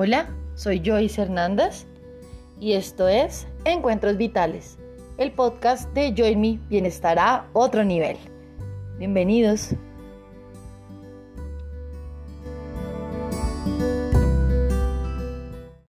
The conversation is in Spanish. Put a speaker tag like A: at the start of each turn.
A: Hola, soy Joyce Hernández y esto es Encuentros Vitales, el podcast de Join Me Bienestar a otro nivel. Bienvenidos.